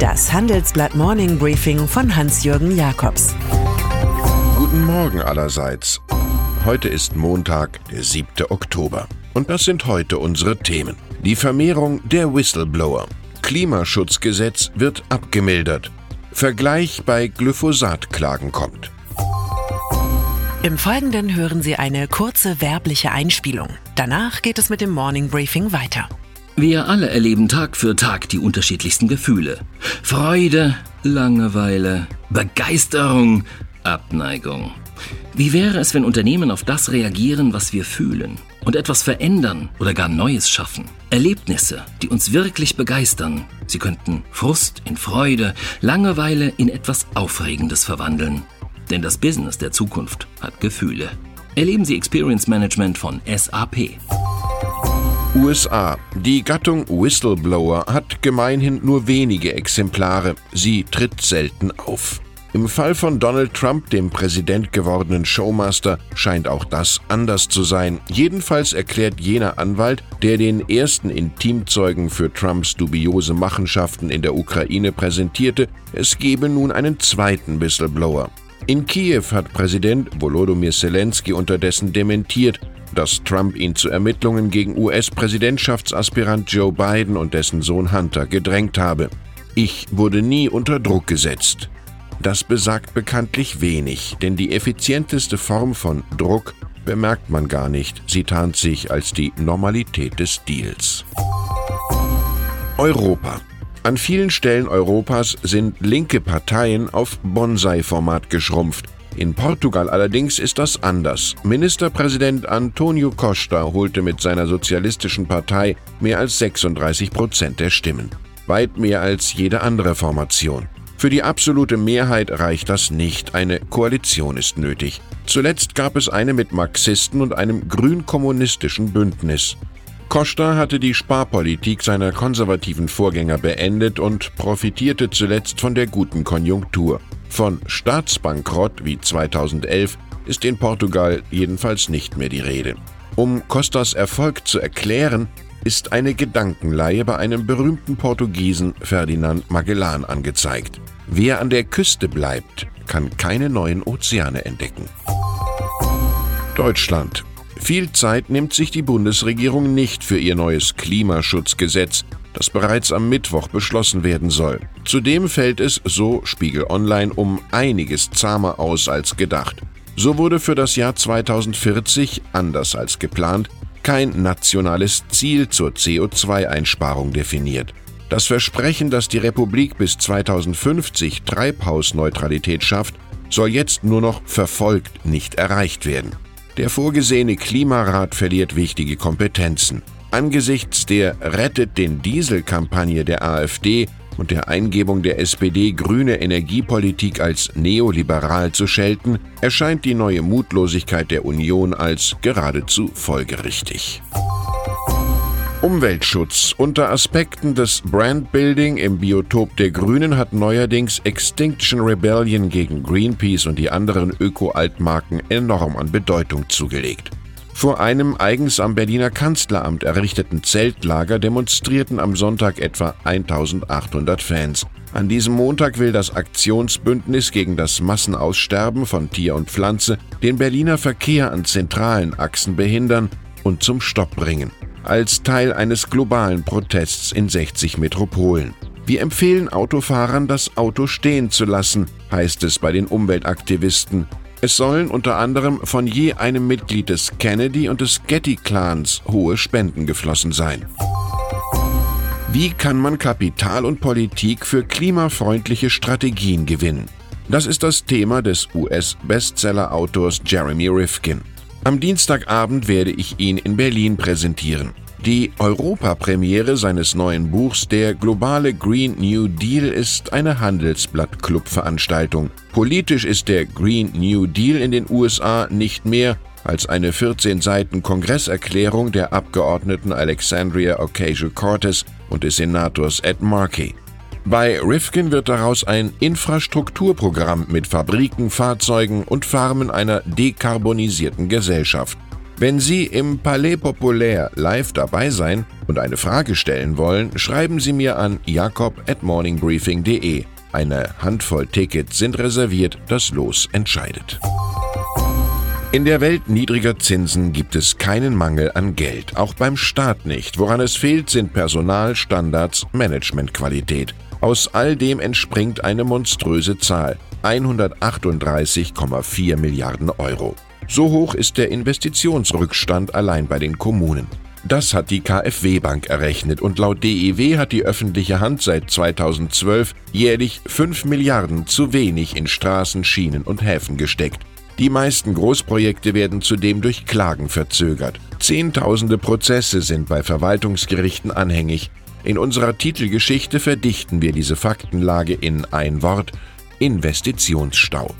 Das Handelsblatt Morning Briefing von Hans-Jürgen Jakobs. Guten Morgen allerseits. Heute ist Montag, der 7. Oktober. Und das sind heute unsere Themen. Die Vermehrung der Whistleblower. Klimaschutzgesetz wird abgemildert. Vergleich bei Glyphosat-Klagen kommt. Im Folgenden hören Sie eine kurze werbliche Einspielung. Danach geht es mit dem Morning Briefing weiter. Wir alle erleben Tag für Tag die unterschiedlichsten Gefühle. Freude, Langeweile, Begeisterung, Abneigung. Wie wäre es, wenn Unternehmen auf das reagieren, was wir fühlen und etwas verändern oder gar Neues schaffen? Erlebnisse, die uns wirklich begeistern. Sie könnten Frust in Freude, Langeweile in etwas Aufregendes verwandeln. Denn das Business der Zukunft hat Gefühle. Erleben Sie Experience Management von SAP. USA. Die Gattung Whistleblower hat gemeinhin nur wenige Exemplare. Sie tritt selten auf. Im Fall von Donald Trump, dem Präsident gewordenen Showmaster, scheint auch das anders zu sein. Jedenfalls erklärt jener Anwalt, der den ersten Intimzeugen für Trumps dubiose Machenschaften in der Ukraine präsentierte, es gebe nun einen zweiten Whistleblower. In Kiew hat Präsident Volodymyr Zelensky unterdessen dementiert, dass Trump ihn zu Ermittlungen gegen US-Präsidentschaftsaspirant Joe Biden und dessen Sohn Hunter gedrängt habe. Ich wurde nie unter Druck gesetzt. Das besagt bekanntlich wenig, denn die effizienteste Form von Druck bemerkt man gar nicht. Sie tarnt sich als die Normalität des Deals. Europa. An vielen Stellen Europas sind linke Parteien auf Bonsai-Format geschrumpft. In Portugal allerdings ist das anders. Ministerpräsident Antonio Costa holte mit seiner sozialistischen Partei mehr als 36 Prozent der Stimmen. Weit mehr als jede andere Formation. Für die absolute Mehrheit reicht das nicht. Eine Koalition ist nötig. Zuletzt gab es eine mit Marxisten und einem grün-kommunistischen Bündnis. Costa hatte die Sparpolitik seiner konservativen Vorgänger beendet und profitierte zuletzt von der guten Konjunktur. Von Staatsbankrott wie 2011 ist in Portugal jedenfalls nicht mehr die Rede. Um Costas Erfolg zu erklären, ist eine Gedankenleihe bei einem berühmten Portugiesen Ferdinand Magellan angezeigt. Wer an der Küste bleibt, kann keine neuen Ozeane entdecken. Deutschland. Viel Zeit nimmt sich die Bundesregierung nicht für ihr neues Klimaschutzgesetz, das bereits am Mittwoch beschlossen werden soll. Zudem fällt es, so Spiegel Online, um einiges zahmer aus als gedacht. So wurde für das Jahr 2040, anders als geplant, kein nationales Ziel zur CO2-Einsparung definiert. Das Versprechen, dass die Republik bis 2050 Treibhausneutralität schafft, soll jetzt nur noch verfolgt, nicht erreicht werden. Der vorgesehene Klimarat verliert wichtige Kompetenzen. Angesichts der Rettet den Diesel-Kampagne der AfD und der Eingebung der SPD, grüne Energiepolitik als neoliberal zu schelten, erscheint die neue Mutlosigkeit der Union als geradezu folgerichtig. Umweltschutz unter Aspekten des Brandbuilding im Biotop der Grünen hat neuerdings Extinction Rebellion gegen Greenpeace und die anderen Öko-Altmarken enorm an Bedeutung zugelegt. Vor einem eigens am Berliner Kanzleramt errichteten Zeltlager demonstrierten am Sonntag etwa 1800 Fans. An diesem Montag will das Aktionsbündnis gegen das Massenaussterben von Tier und Pflanze den Berliner Verkehr an zentralen Achsen behindern und zum Stopp bringen. Als Teil eines globalen Protests in 60 Metropolen. Wir empfehlen Autofahrern, das Auto stehen zu lassen, heißt es bei den Umweltaktivisten. Es sollen unter anderem von je einem Mitglied des Kennedy und des Getty-Clans hohe Spenden geflossen sein. Wie kann man Kapital und Politik für klimafreundliche Strategien gewinnen? Das ist das Thema des US-Bestseller-Autors Jeremy Rifkin. Am Dienstagabend werde ich ihn in Berlin präsentieren. Die Europapremiere seines neuen Buchs Der globale Green New Deal ist eine Handelsblatt-Club-Veranstaltung. Politisch ist der Green New Deal in den USA nicht mehr als eine 14 Seiten Kongresserklärung der Abgeordneten Alexandria Ocasio-Cortez und des Senators Ed Markey. Bei Rifkin wird daraus ein Infrastrukturprogramm mit Fabriken, Fahrzeugen und Farmen einer dekarbonisierten Gesellschaft. Wenn Sie im Palais Populaire live dabei sein und eine Frage stellen wollen, schreiben Sie mir an jakob@morningbriefing.de. Eine Handvoll Tickets sind reserviert, das Los entscheidet. In der Welt niedriger Zinsen gibt es keinen Mangel an Geld, auch beim Staat nicht. Woran es fehlt, sind Personal, Standards, Managementqualität. Aus all dem entspringt eine monströse Zahl 138,4 Milliarden Euro. So hoch ist der Investitionsrückstand allein bei den Kommunen. Das hat die KfW Bank errechnet und laut DEW hat die öffentliche Hand seit 2012 jährlich 5 Milliarden zu wenig in Straßen, Schienen und Häfen gesteckt. Die meisten Großprojekte werden zudem durch Klagen verzögert. Zehntausende Prozesse sind bei Verwaltungsgerichten anhängig. In unserer Titelgeschichte verdichten wir diese Faktenlage in ein Wort Investitionsstau.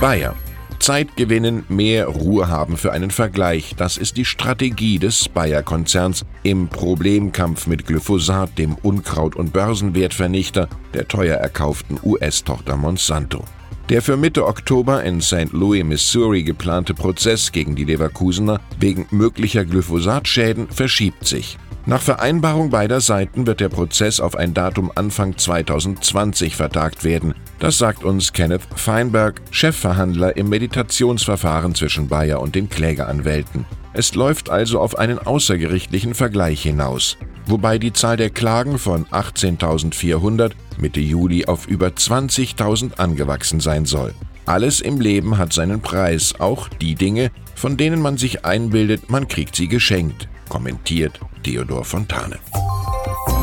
Bayer. Zeit gewinnen, mehr Ruhe haben für einen Vergleich. Das ist die Strategie des Bayer-Konzerns im Problemkampf mit Glyphosat, dem Unkraut- und Börsenwertvernichter der teuer erkauften US-Tochter Monsanto. Der für Mitte Oktober in St. Louis, Missouri geplante Prozess gegen die Leverkusener wegen möglicher Glyphosatschäden verschiebt sich. Nach Vereinbarung beider Seiten wird der Prozess auf ein Datum Anfang 2020 vertagt werden. Das sagt uns Kenneth Feinberg, Chefverhandler im Meditationsverfahren zwischen Bayer und den Klägeranwälten. Es läuft also auf einen außergerichtlichen Vergleich hinaus, wobei die Zahl der Klagen von 18.400 Mitte Juli auf über 20.000 angewachsen sein soll. Alles im Leben hat seinen Preis, auch die Dinge, von denen man sich einbildet, man kriegt sie geschenkt, kommentiert Theodor Fontane.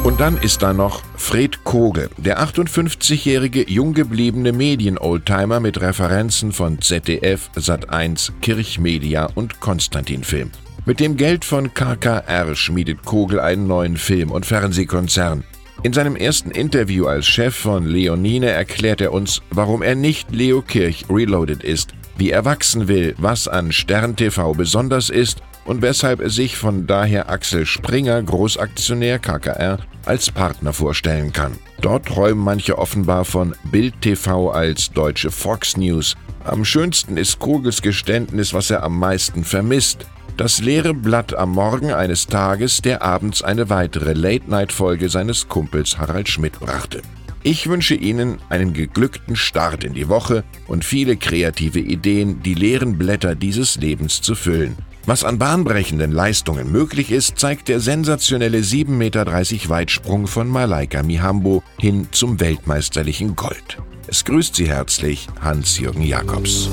Und dann ist da noch Fred Kogel, der 58-jährige jung gebliebene Medien-Oldtimer mit Referenzen von ZDF, Sat1, Kirchmedia und Konstantin Film. Mit dem Geld von KKR schmiedet Kogel einen neuen Film- und Fernsehkonzern. In seinem ersten Interview als Chef von Leonine erklärt er uns, warum er nicht Leo Kirch Reloaded ist, wie er wachsen will, was an Stern TV besonders ist und weshalb er sich von daher Axel Springer, Großaktionär KKR, als Partner vorstellen kann. Dort träumen manche offenbar von Bild TV als deutsche Fox News. Am schönsten ist Kogels Geständnis, was er am meisten vermisst. Das leere Blatt am Morgen eines Tages, der abends eine weitere Late-Night-Folge seines Kumpels Harald Schmidt brachte. Ich wünsche Ihnen einen geglückten Start in die Woche und viele kreative Ideen, die leeren Blätter dieses Lebens zu füllen. Was an bahnbrechenden Leistungen möglich ist, zeigt der sensationelle 7,30 Meter Weitsprung von Malaika Mihambo hin zum weltmeisterlichen Gold. Es grüßt Sie herzlich Hans-Jürgen Jakobs.